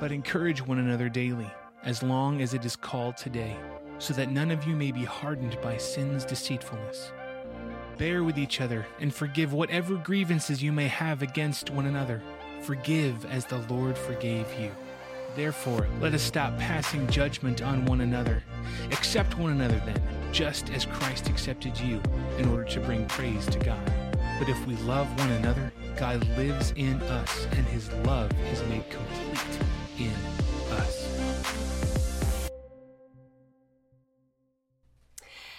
But encourage one another daily, as long as it is called today, so that none of you may be hardened by sin's deceitfulness. Bear with each other and forgive whatever grievances you may have against one another. Forgive as the Lord forgave you. Therefore, let us stop passing judgment on one another. Accept one another then, just as Christ accepted you, in order to bring praise to God. But if we love one another, God lives in us, and his love is made complete in us.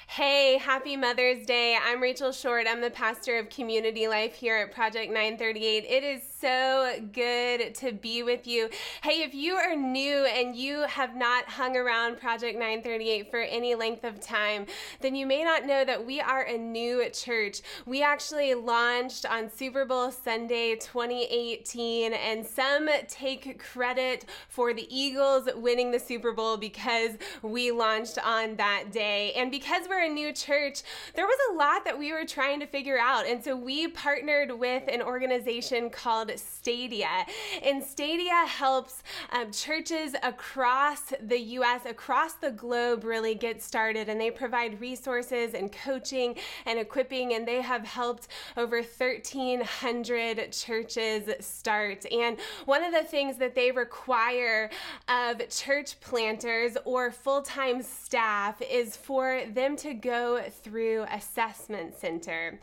Hey, happy Mother's Day. I'm Rachel Short. I'm the pastor of community life here at Project 938. It is so good to be with you. Hey, if you are new and you have not hung around Project 938 for any length of time, then you may not know that we are a new church. We actually launched on Super Bowl Sunday 2018, and some take credit for the Eagles winning the Super Bowl because we launched on that day. And because we're a new church, there was a lot that we were trying to figure out. And so we partnered with an organization called Stadia. And Stadia helps um, churches across the US, across the globe, really get started. And they provide resources and coaching and equipping. And they have helped over 1,300 churches start. And one of the things that they require of church planters or full time staff is for them to go through assessment center.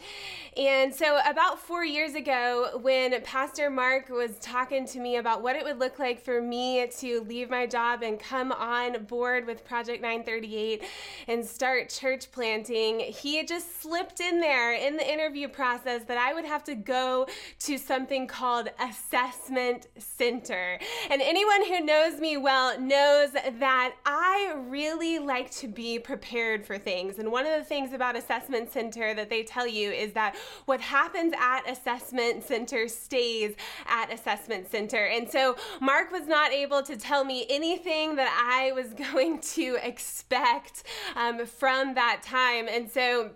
And so about 4 years ago when Pastor Mark was talking to me about what it would look like for me to leave my job and come on board with Project 938 and start church planting, he had just slipped in there in the interview process that I would have to go to something called assessment center. And anyone who knows me well knows that I really like to be prepared for things. And one of the things about Assessment Center that they tell you is that what happens at Assessment Center stays at Assessment Center. And so Mark was not able to tell me anything that I was going to expect um, from that time. And so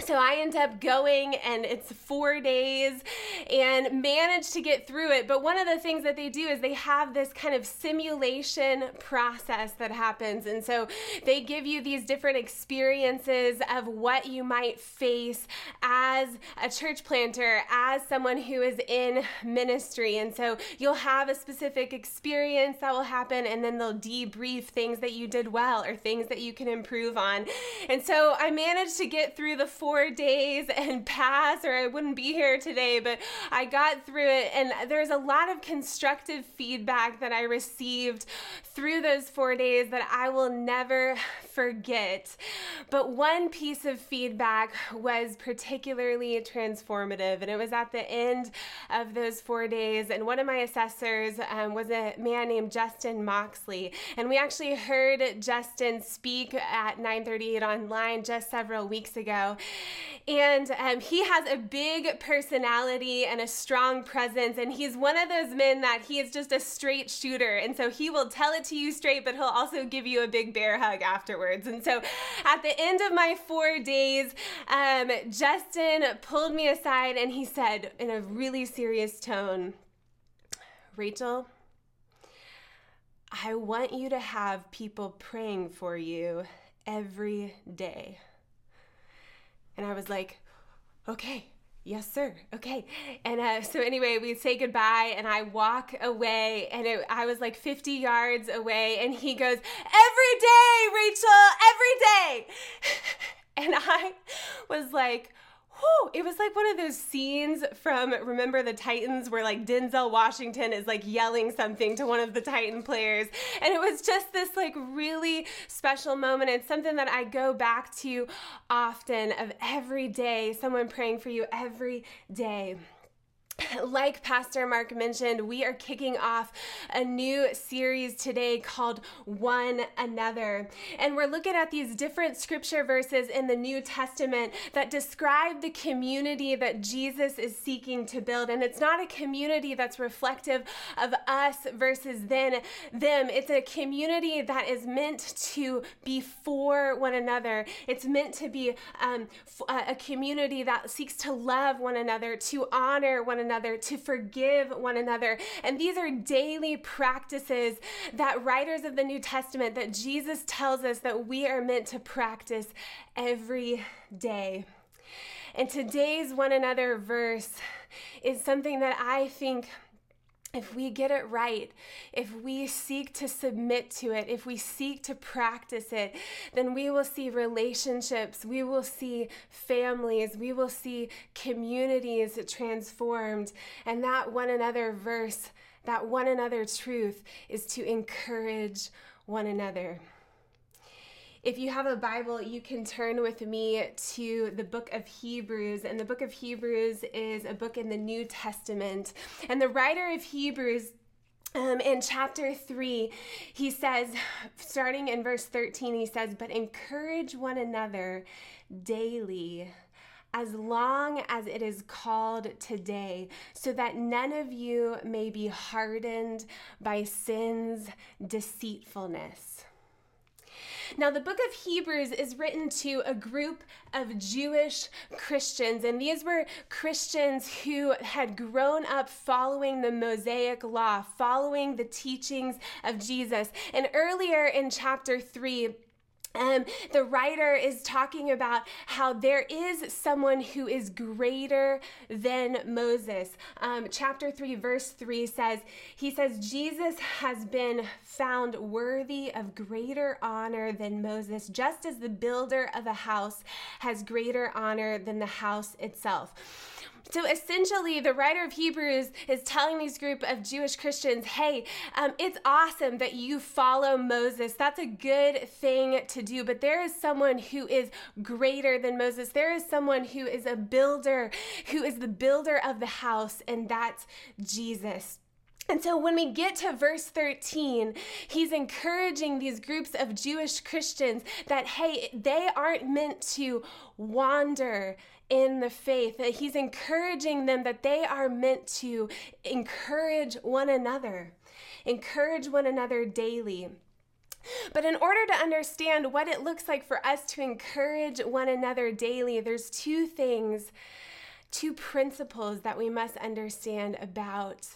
so I end up going and it's four days and manage to get through it. But one of the things that they do is they have this kind of simulation process that happens. And so they give you these different experiences of what you might face as a church planter, as someone who is in ministry. And so you'll have a specific experience that will happen and then they'll debrief things that you did well or things that you can improve on. And so I managed to get through the four four days and pass, or I wouldn't be here today, but I got through it. And there's a lot of constructive feedback that I received through those four days that I will never forget. But one piece of feedback was particularly transformative, and it was at the end of those four days. And one of my assessors um, was a man named Justin Moxley, and we actually heard Justin speak at 938 online just several weeks ago. And um, he has a big personality and a strong presence. And he's one of those men that he is just a straight shooter. And so he will tell it to you straight, but he'll also give you a big bear hug afterwards. And so at the end of my four days, um, Justin pulled me aside and he said, in a really serious tone, Rachel, I want you to have people praying for you every day. And I was like, okay, yes, sir. Okay. And uh, so, anyway, we say goodbye, and I walk away, and it, I was like 50 yards away, and he goes, Every day, Rachel, every day. and I was like, whew, it was like one of those scenes from Remember the Titans where like Denzel Washington is like yelling something to one of the Titan players. And it was just this like really special moment. It's something that I go back to often of every day, someone praying for you every day like Pastor Mark mentioned, we are kicking off a new series today called One Another. And we're looking at these different scripture verses in the New Testament that describe the community that Jesus is seeking to build. And it's not a community that's reflective of us versus then them. It's a community that is meant to be for one another. It's meant to be um, a community that seeks to love one another, to honor one another another, to forgive one another. And these are daily practices that writers of the New Testament, that Jesus tells us that we are meant to practice every day. And today's one another verse is something that I think if we get it right, if we seek to submit to it, if we seek to practice it, then we will see relationships, we will see families, we will see communities transformed. And that one another verse, that one another truth is to encourage one another. If you have a Bible, you can turn with me to the book of Hebrews. And the book of Hebrews is a book in the New Testament. And the writer of Hebrews um, in chapter 3, he says, starting in verse 13, he says, But encourage one another daily as long as it is called today, so that none of you may be hardened by sin's deceitfulness. Now, the book of Hebrews is written to a group of Jewish Christians, and these were Christians who had grown up following the Mosaic law, following the teachings of Jesus. And earlier in chapter 3, um, the writer is talking about how there is someone who is greater than Moses. Um, chapter 3, verse 3 says, He says, Jesus has been found worthy of greater honor than Moses, just as the builder of a house has greater honor than the house itself. So essentially, the writer of Hebrews is telling these group of Jewish Christians, hey, um, it's awesome that you follow Moses. That's a good thing to do. But there is someone who is greater than Moses. There is someone who is a builder, who is the builder of the house, and that's Jesus. And so when we get to verse 13, he's encouraging these groups of Jewish Christians that, hey, they aren't meant to wander in the faith, he's encouraging them that they are meant to encourage one another, encourage one another daily. But in order to understand what it looks like for us to encourage one another daily, there's two things, two principles that we must understand about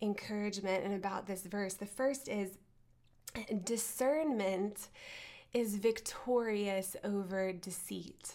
encouragement and about this verse. The first is discernment is victorious over deceit.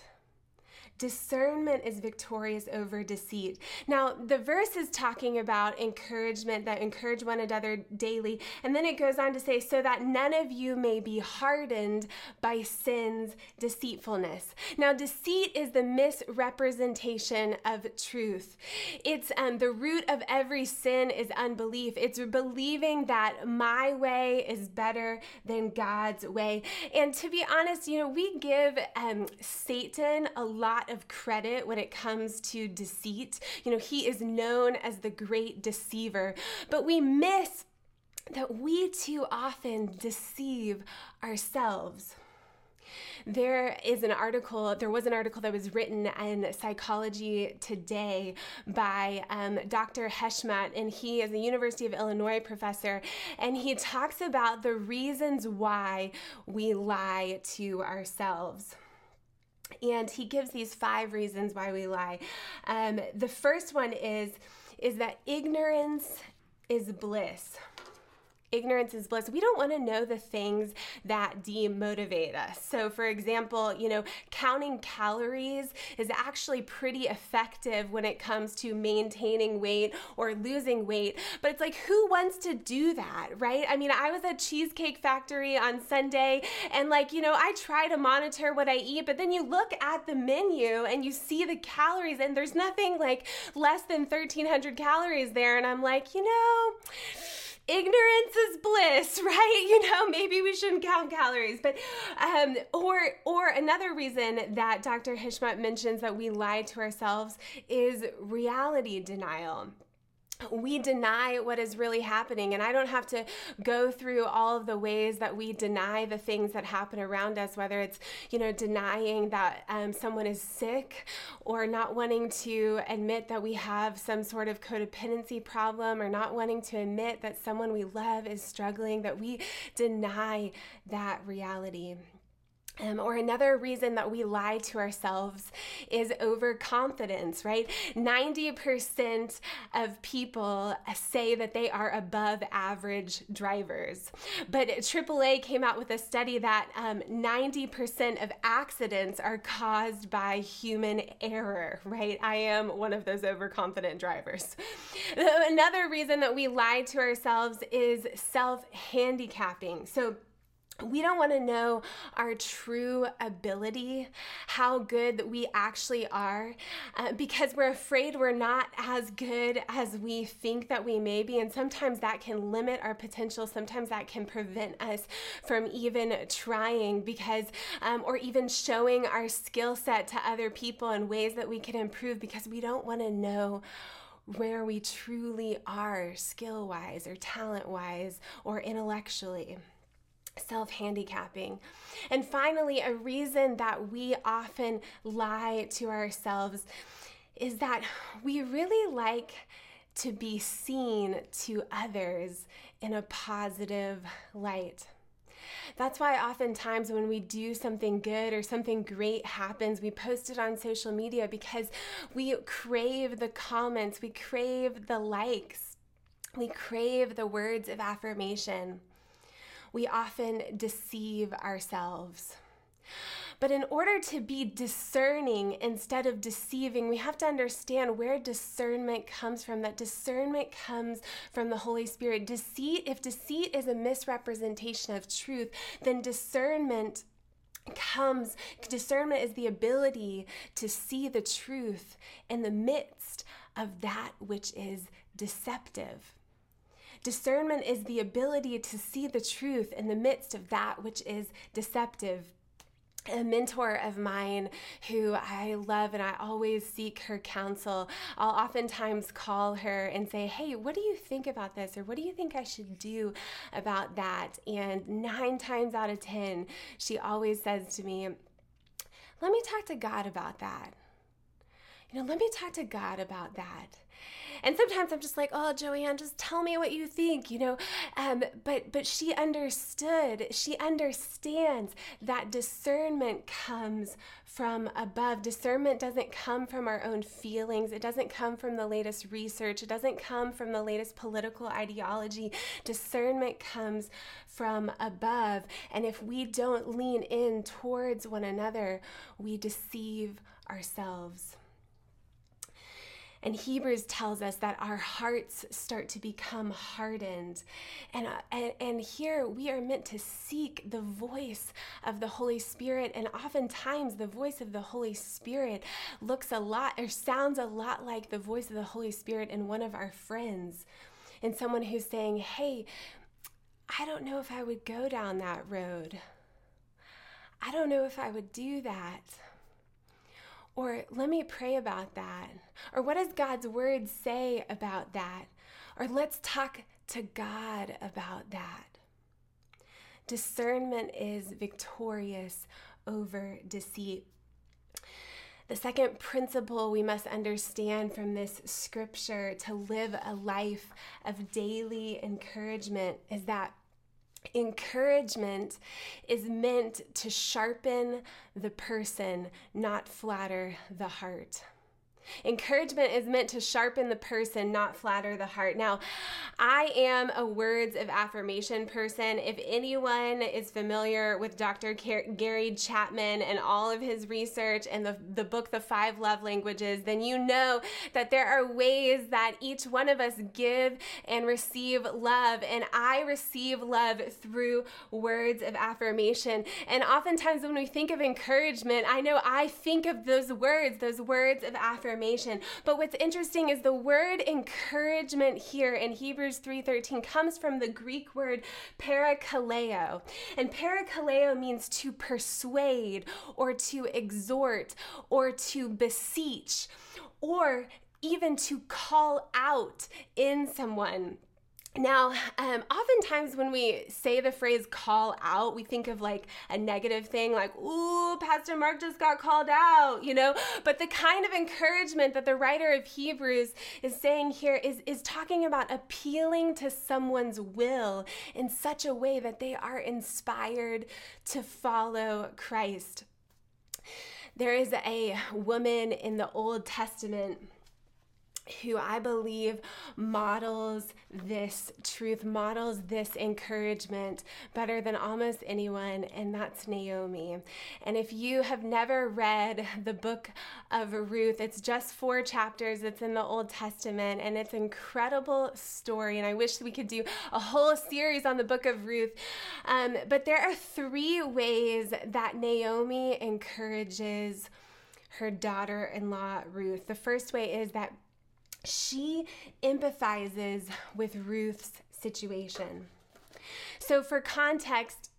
Discernment is victorious over deceit. Now, the verse is talking about encouragement that encourage one another daily. And then it goes on to say, so that none of you may be hardened by sin's deceitfulness. Now, deceit is the misrepresentation of truth. It's um, the root of every sin is unbelief. It's believing that my way is better than God's way. And to be honest, you know, we give um, Satan a lot of credit when it comes to deceit. You know, he is known as the great deceiver, but we miss that we too often deceive ourselves. There is an article, there was an article that was written in Psychology Today by um, Dr. Heshmat, and he is a University of Illinois professor, and he talks about the reasons why we lie to ourselves. And he gives these five reasons why we lie. Um, the first one is is that ignorance is bliss. Ignorance is bliss. We don't want to know the things that demotivate us. So, for example, you know, counting calories is actually pretty effective when it comes to maintaining weight or losing weight. But it's like, who wants to do that, right? I mean, I was at Cheesecake Factory on Sunday and, like, you know, I try to monitor what I eat, but then you look at the menu and you see the calories, and there's nothing like less than 1,300 calories there. And I'm like, you know, ignorance is bliss, right? You know, maybe we shouldn't count calories, but um, or or another reason that Dr. Heshmat mentions that we lie to ourselves is reality denial we deny what is really happening. And I don't have to go through all of the ways that we deny the things that happen around us, whether it's, you know, denying that um, someone is sick or not wanting to admit that we have some sort of codependency problem or not wanting to admit that someone we love is struggling, that we deny that reality. Um, or another reason that we lie to ourselves is overconfidence, right? 90% of people say that they are above average drivers. But AAA came out with a study that um, 90% of accidents are caused by human error, right? I am one of those overconfident drivers. Another reason that we lie to ourselves is self handicapping. So, we don't want to know our true ability, how good that we actually are, uh, because we're afraid we're not as good as we think that we may be. And sometimes that can limit our potential. Sometimes that can prevent us from even trying because, um, or even showing our skill set to other people in ways that we can improve because we don't want to know where we truly are skill wise or talent wise or intellectually self handicapping. And finally, a reason that we often lie to ourselves is that we really like to be seen to others in a positive light. That's why oftentimes when we do something good or something great happens, we post it on social media because we crave the comments, we crave the likes, we crave the words of affirmation we often deceive ourselves. But in order to be discerning instead of deceiving, we have to understand where discernment comes from. That discernment comes from the Holy Spirit. Deceit, if deceit is a misrepresentation of truth, then discernment comes discernment is the ability to see the truth in the midst of that which is deceptive. Discernment is the ability to see the truth in the midst of that which is deceptive a mentor of mine who I love and I always seek her counsel. I'll oftentimes call her and say, Hey, what do you think about this? Or what do you think I should do about that? And nine times out of 10, she always says to me, Let me talk to God about that. You know, let me talk to God about that and sometimes i'm just like oh joanne just tell me what you think you know? Um, but but she understood she understands that discernment comes from above. Discernment doesn't come from our own feelings. It doesn't come from the latest research. It doesn't come from the latest political ideology. Discernment comes from above. And if we don't lean in towards one another we deceive ourselves and Hebrews tells us that our hearts start to become hardened. And, uh, and, and here we are meant to seek the voice of the Holy Spirit. And oftentimes, the voice of the Holy Spirit looks a lot or sounds a lot like the voice of the Holy Spirit in one of our friends. And someone who's saying, Hey, I don't know if I would go down that road. I don't know if I would do that. Or let me pray about that. Or what does God's word say about that? Or let's talk to God about that. Discernment is victorious over deceit. The second principle we must understand from this scripture to live a life of daily encouragement is that Encouragement is meant to sharpen the person, not flatter the heart. Encouragement is meant to sharpen the person, not flatter the heart. Now, I am a words of affirmation person. If anyone is familiar with Dr. Gary Chapman and all of his research and the, the book, The Five Love Languages, then you know that there are ways that each one of us give and receive love. And I receive love through words of affirmation. And oftentimes, when we think of encouragement, I know I think of those words, those words of affirmation But what's interesting is the word encouragement here in Hebrews 3:13 comes from the Greek word parakaleo. And parakaleo means to persuade or to exhort or to beseech or even to call out in someone. Now, um, oftentimes when we say the phrase call out, we think of like a negative thing, like, ooh, Pastor Mark just got called out, you know? But the kind of encouragement that the writer of Hebrews is saying here is, is talking about appealing to someone's will in such a way that they are inspired to follow Christ. There is a woman in the Old Testament who I believe models this truth, models this encouragement better than almost anyone, and that's Naomi. And if you have never read the book of Ruth, it's just four chapters, it's in the Old Testament, and it's an incredible story. And I wish we could do a whole series on the book of Ruth. Um, but there are three ways that Naomi encourages her daughter in law, Ruth. The first way is that she empathizes with Ruth's situation. So, for context,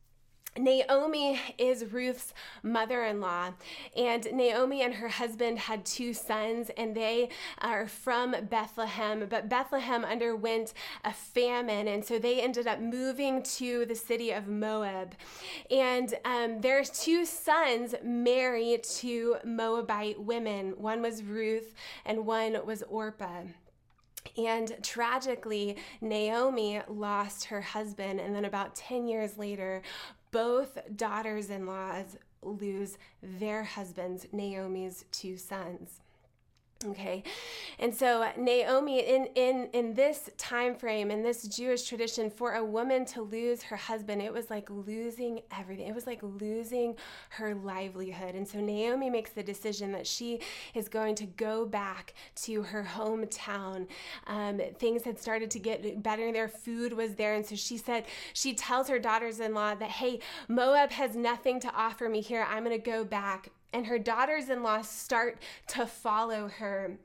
Naomi is Ruth's mother in law, and Naomi and her husband had two sons, and they are from Bethlehem. But Bethlehem underwent a famine, and so they ended up moving to the city of Moab. And um, their two sons married to Moabite women. One was Ruth, and one was Orpah. And tragically, Naomi lost her husband, and then about 10 years later, both daughters in laws lose their husbands, Naomi's two sons. Okay, and so Naomi, in in in this time frame, in this Jewish tradition, for a woman to lose her husband, it was like losing everything. It was like losing her livelihood. And so Naomi makes the decision that she is going to go back to her hometown. Um, things had started to get better. Their food was there, and so she said she tells her daughters-in-law that, "Hey, Moab has nothing to offer me here. I'm going to go back." And her daughters in law start to follow her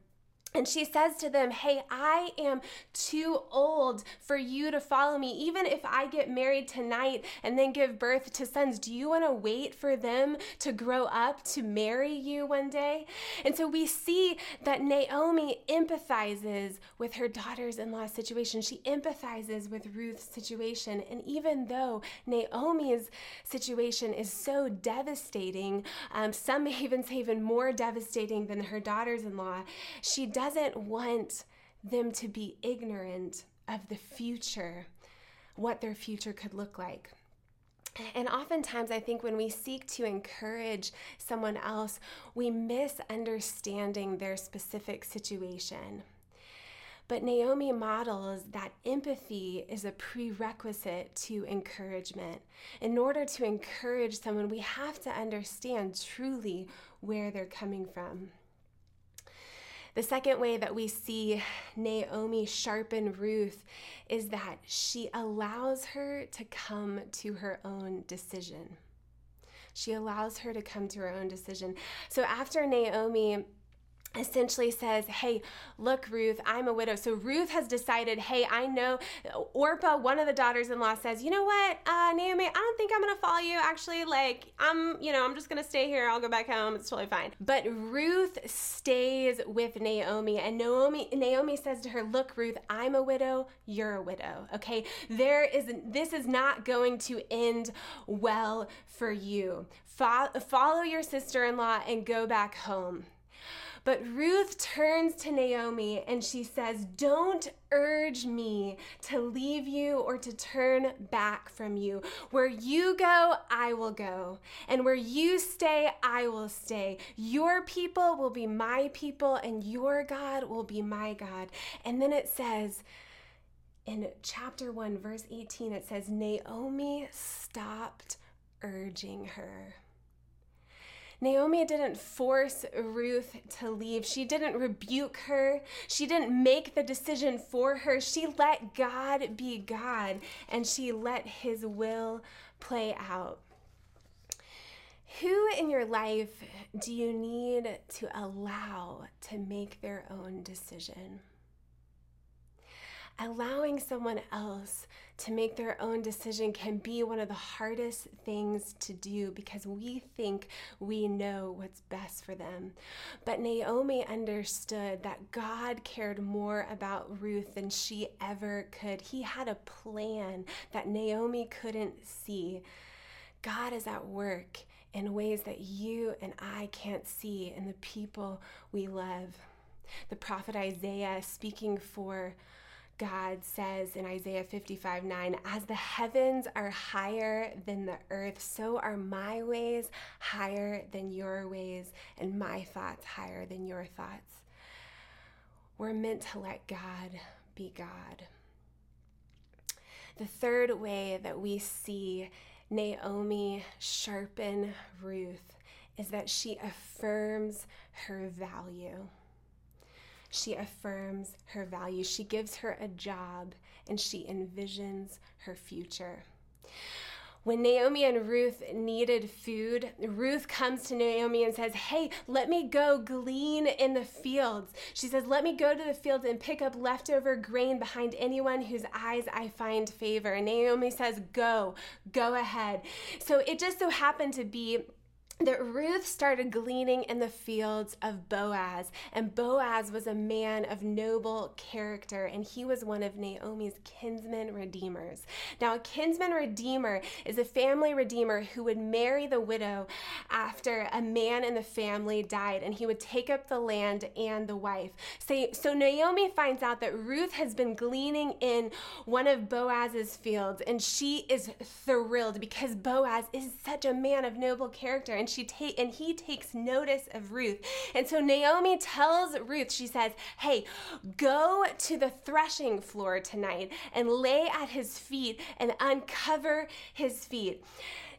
and she says to them, Hey, I am too old for you to follow me. Even if I get married tonight and then give birth to sons, do you want to wait for them to grow up to marry you one day? And so we see that Naomi empathizes with her daughters in law situation. She empathizes with Ruth's situation. And even though Naomi's situation is so devastating, um, some even say even more devastating than her daughters in law, she does doesn't want them to be ignorant of the future, what their future could look like. And oftentimes, I think when we seek to encourage someone else, we miss understanding their specific situation. But Naomi models that empathy is a prerequisite to encouragement. In order to encourage someone, we have to understand truly where they're coming from. The second way that we see Naomi sharpen Ruth is that she allows her to come to her own decision. She allows her to come to her own decision. So after Naomi essentially says, Hey, look, Ruth, I'm a widow. So Ruth has decided, Hey, I know Orpah, one of the daughters in law, says, You know what, uh, Naomi, I don't think I'm going to follow you. Actually, like, I'm, you know, I'm just going to stay here. I'll go back home. It's totally fine. But Ruth stays with Naomi, and Naomi, Naomi says to her, Look, Ruth, I'm a widow. You're a widow. Okay. There is, this is not going to end well for you. Follow your sister in law and go back home. But Ruth turns to Naomi and she says, Don't urge me to leave you or to turn back from you. Where you go, I will go. And where you stay, I will stay. Your people will be my people, and your God will be my God. And then it says, in chapter 1, verse 18, it says, Naomi stopped urging her. Naomi didn't force Ruth to leave. She didn't rebuke her. She didn't make the decision for her. She let God be God and she let his will play out. Who in your life do you need to allow to make their own decision? allowing someone else to make their own decision can be one of the hardest things to do because we think we know what's best for them. But Naomi understood that God cared more about Ruth than she ever could. He had a plan that Naomi couldn't see. God is at work in ways that you and I can't see in the people we love. The prophet Isaiah, speaking for God says in Isaiah 55 9, As the heavens are higher than the earth, so are my ways higher than your ways, and my thoughts higher than your thoughts. We're meant to let God be God. The third way that we see Naomi sharpen Ruth is that she affirms her value. She affirms her value. She gives her a job and she envisions her future. When Naomi and Ruth needed food, Ruth comes to Naomi and says, Hey, let me go glean in the fields. She says, Let me go to the fields and pick up leftover grain behind anyone whose eyes I find favor. And Naomi says, Go, go ahead. So it just so happened to be that Ruth started gleaning in the fields of Boaz, and Boaz was a man of noble character, and he was one of Naomi's kinsman redeemers. Now, a kinsman redeemer is a family redeemer who would marry the widow after a man in the family died, and he would take up the land and the wife. So, so Naomi finds out that Ruth has been gleaning in one of Boaz's fields, and she is thrilled because Boaz is such a man of noble character, and she take and he takes notice of Ruth. And so Naomi tells Ruth, she says, "Hey, go to the threshing floor tonight and lay at his feet and uncover his feet."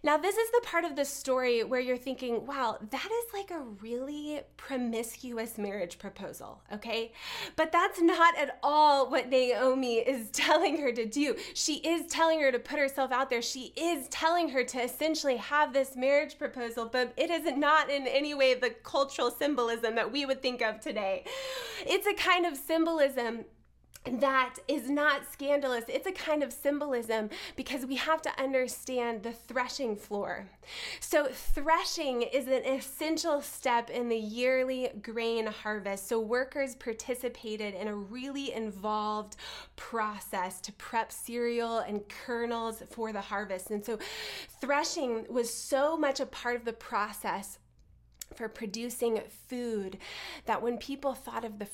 Now, this is the part of the story where you're thinking, wow, that is like a really promiscuous marriage proposal, okay? But that's not at all what Naomi is telling her to do. She is telling her to put herself out there. She is telling her to essentially have this marriage proposal, but it is not in any way the cultural symbolism that we would think of today. It's a kind of symbolism that is not scandalous. It's a kind of symbolism because we have to understand the threshing floor. So, threshing is an essential step in the yearly grain harvest. So, workers participated in a really involved process to prep cereal and kernels for the harvest. And so, threshing was so much a part of the process for producing food that when people thought of the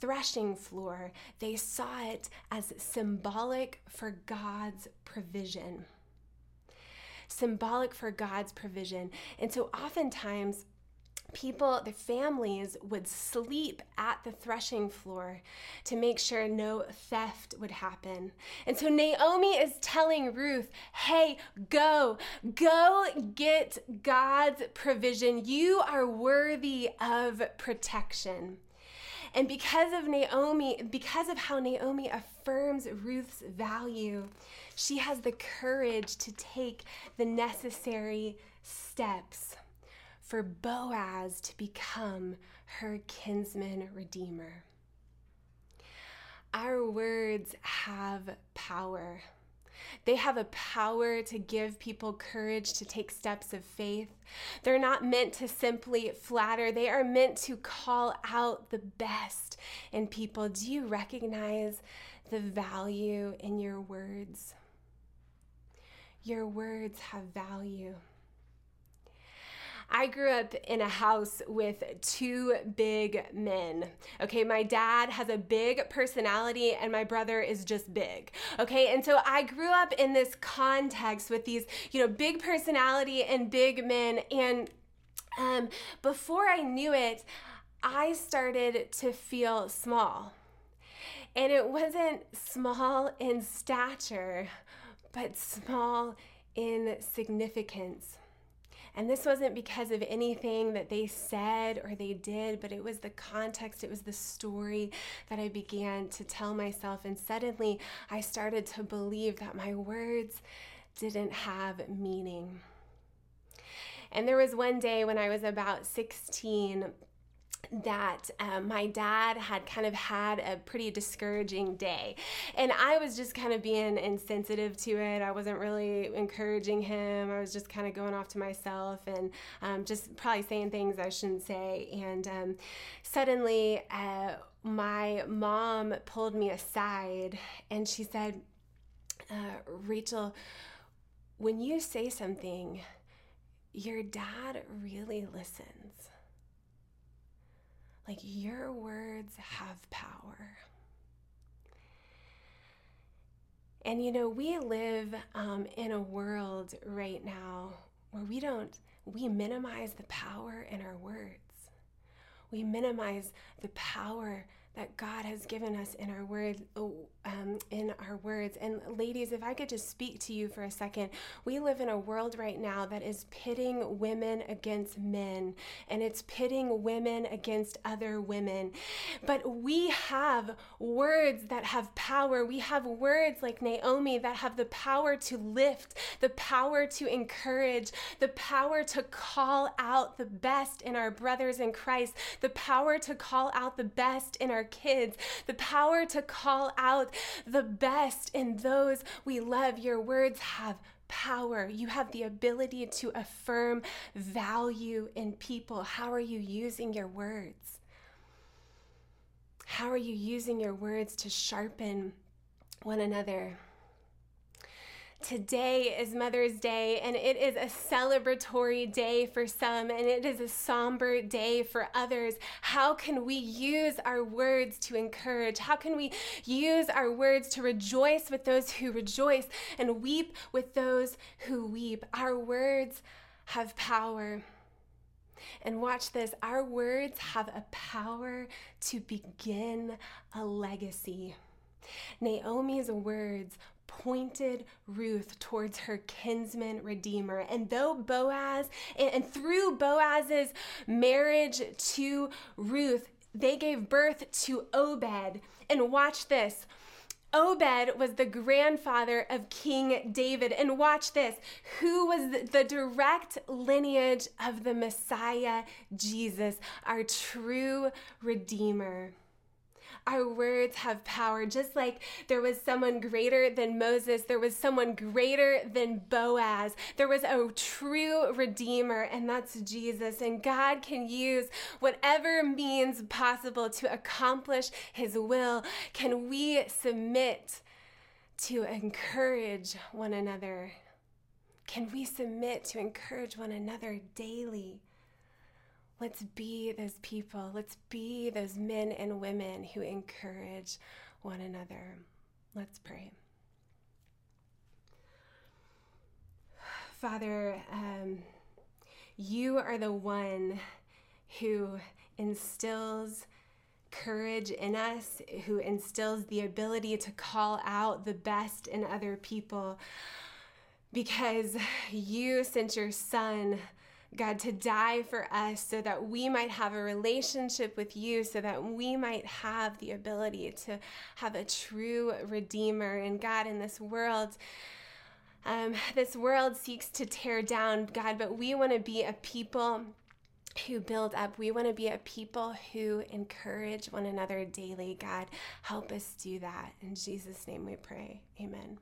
threshing floor, they saw it as symbolic for God's provision. Symbolic for God's provision. And so oftentimes, people, their families would sleep at the threshing floor to make sure no theft would happen. And so Naomi is telling Ruth, hey, go, go get God's provision. You are worthy of protection. And because of Naomi, because of how Naomi affirms Ruth's value, she has the courage to take the necessary steps for Boaz to become her kinsman redeemer. Our words have power. They have a power to give people courage to take steps of faith. They're not meant to simply flatter, they are meant to call out the best in people. Do you recognize the value in your words? Your words have value. I grew up in a house with two big men. Okay, my dad has a big personality and my brother is just big. Okay, and so I grew up in this context with these, you know, big personality and big men. And um, before I knew it, I started to feel small. And it wasn't small in stature, but small in significance. And this wasn't because of anything that they said or they did, but it was the context, it was the story that I began to tell myself. And suddenly I started to believe that my words didn't have meaning. And there was one day when I was about 16 that uh, my dad had kind of had a pretty discouraging day. And I was just kind of being insensitive to it. I wasn't really encouraging him. I was just kind of going off to myself and um, just probably saying things I shouldn't say. And um, suddenly, uh, my mom pulled me aside and she said, uh, Rachel, when you say something, your dad really listens. Like your words have power. And you know, we live um, in a world right now where we don't, we minimize the power in our words. We minimize the power that God has given us in our word, um, in our words. And ladies, if I could just speak to you for a second, we live in a world right now that is pitting women against men, and it's pitting women against other women. But we have words that have power. We have words like Naomi that have the power to lift, the power to encourage, the power to call out the best in our brothers in Christ, the power to call out the best in our kids, the power to call out the best in those we love. Your words have power. You have the ability to affirm value in people. How are you using your words? How are you using your words to sharpen one another? Today is Mother's Day, and it is a celebratory day for some, and it is a somber day for others. How can we use our words to encourage? How can we use our words to rejoice with those who rejoice and weep with those who weep? Our words have power. And watch this our words have a power to begin a legacy. Naomi's words pointed Ruth towards her kinsman redeemer. And though Boaz, and through Boaz's marriage to Ruth, they gave birth to Obed. And watch this. Obed was the grandfather of King David. And watch this who was the direct lineage of the Messiah, Jesus, our true Redeemer. Our words have power. Just like there was someone greater than Moses, there was someone greater than Boaz. There was a true Redeemer, and that's Jesus. And God can use whatever means possible to accomplish His will. Can we submit to encourage one another? Can we submit to encourage one another daily? Let's be those people. Let's be those men and women who encourage one another. Let's pray. Father, um, you are the one who instills courage in us, who instills the ability to call out the best in other people because you sent your son God, to die for us so that we might have a relationship with you, so that we might have the ability to have a true Redeemer. And God, in this world, um, this world seeks to tear down, God, but we want to be a people who build up. We want to be a people who encourage one another daily. God, help us do that. In Jesus' name we pray. Amen.